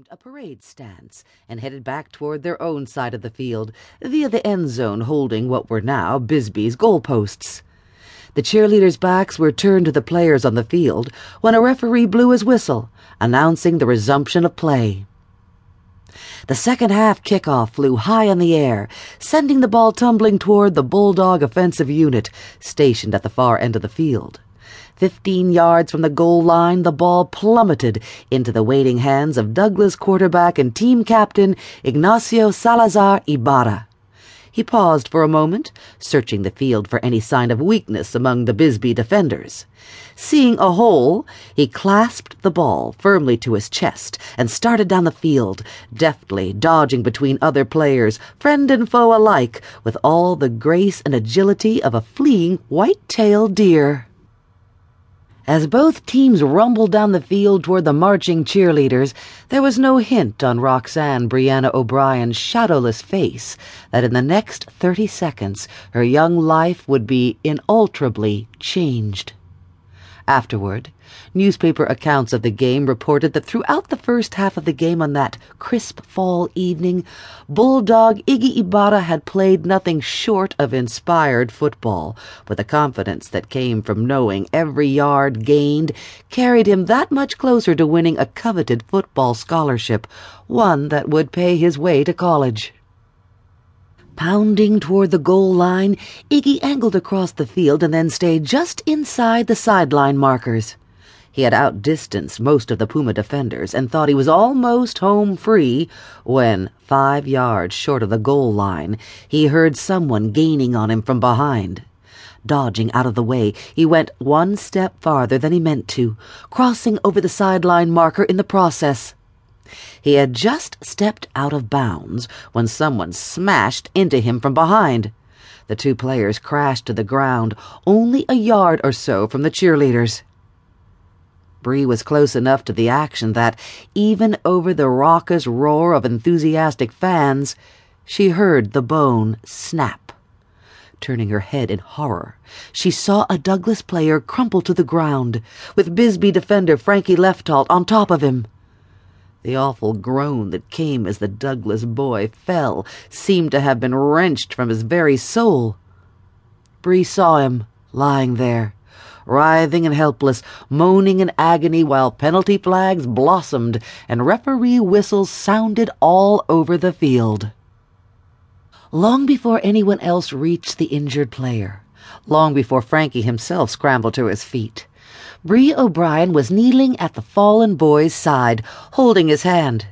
resumed a parade stance and headed back toward their own side of the field via the end zone holding what were now Bisbee's goalposts. The cheerleaders' backs were turned to the players on the field when a referee blew his whistle, announcing the resumption of play. The second half kickoff flew high in the air, sending the ball tumbling toward the Bulldog offensive unit stationed at the far end of the field. Fifteen yards from the goal line, the ball plummeted into the waiting hands of Douglas quarterback and team captain Ignacio Salazar Ibarra. He paused for a moment, searching the field for any sign of weakness among the Bisbee defenders. Seeing a hole, he clasped the ball firmly to his chest and started down the field, deftly dodging between other players, friend and foe alike, with all the grace and agility of a fleeing white-tailed deer. As both teams rumbled down the field toward the marching cheerleaders, there was no hint on Roxanne Brianna O'Brien's shadowless face that in the next thirty seconds her young life would be inalterably changed. Afterward, newspaper accounts of the game reported that throughout the first half of the game on that crisp fall evening, Bulldog Iggy Ibarra had played nothing short of inspired football, with a confidence that came from knowing every yard gained carried him that much closer to winning a coveted football scholarship, one that would pay his way to college. Pounding toward the goal line, Iggy angled across the field and then stayed just inside the sideline markers. He had outdistanced most of the Puma defenders and thought he was almost home free when, five yards short of the goal line, he heard someone gaining on him from behind. Dodging out of the way, he went one step farther than he meant to, crossing over the sideline marker in the process. He had just stepped out of bounds when someone smashed into him from behind. The two players crashed to the ground, only a yard or so from the cheerleaders. Bree was close enough to the action that, even over the raucous roar of enthusiastic fans, she heard the bone snap. Turning her head in horror, she saw a Douglas player crumple to the ground, with Bisbee defender Frankie Leftault on top of him. The awful groan that came as the Douglas boy fell seemed to have been wrenched from his very soul. Bree saw him lying there, writhing and helpless, moaning in agony while penalty flags blossomed and referee whistles sounded all over the field. Long before anyone else reached the injured player, long before Frankie himself scrambled to his feet, Bree O'Brien was kneeling at the fallen boy's side, holding his hand.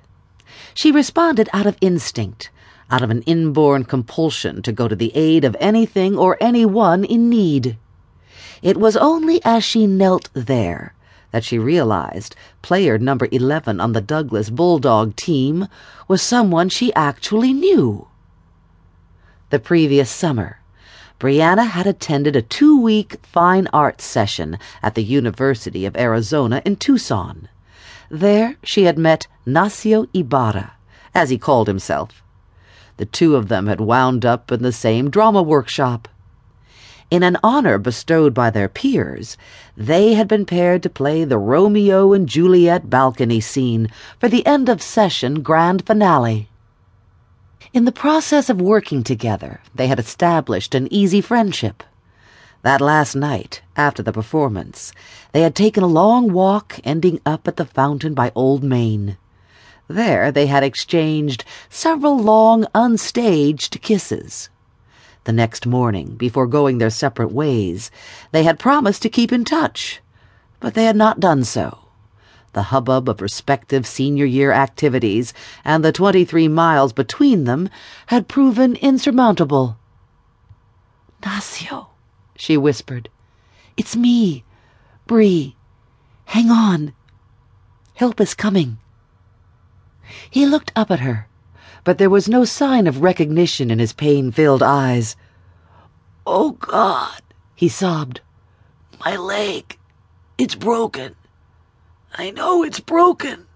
She responded out of instinct, out of an inborn compulsion to go to the aid of anything or anyone in need. It was only as she knelt there that she realized player number 11 on the Douglas Bulldog team was someone she actually knew. The previous summer, Brianna had attended a two week fine arts session at the University of Arizona in Tucson. There she had met Nacio Ibarra, as he called himself. The two of them had wound up in the same drama workshop. In an honor bestowed by their peers, they had been paired to play the Romeo and Juliet balcony scene for the end of session grand finale. In the process of working together, they had established an easy friendship. That last night, after the performance, they had taken a long walk ending up at the fountain by Old Main. There they had exchanged several long, unstaged kisses. The next morning, before going their separate ways, they had promised to keep in touch, but they had not done so the hubbub of respective senior year activities, and the twenty three miles between them had proven insurmountable. Nacio, she whispered. It's me, Bree. Hang on. Help is coming. He looked up at her, but there was no sign of recognition in his pain filled eyes. Oh, God, he sobbed. My leg. It's broken. I know it's broken.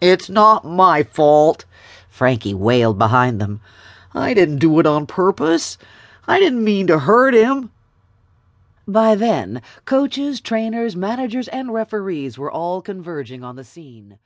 It's not my fault, Frankie wailed behind them. I didn't do it on purpose. I didn't mean to hurt him. By then, coaches, trainers, managers, and referees were all converging on the scene.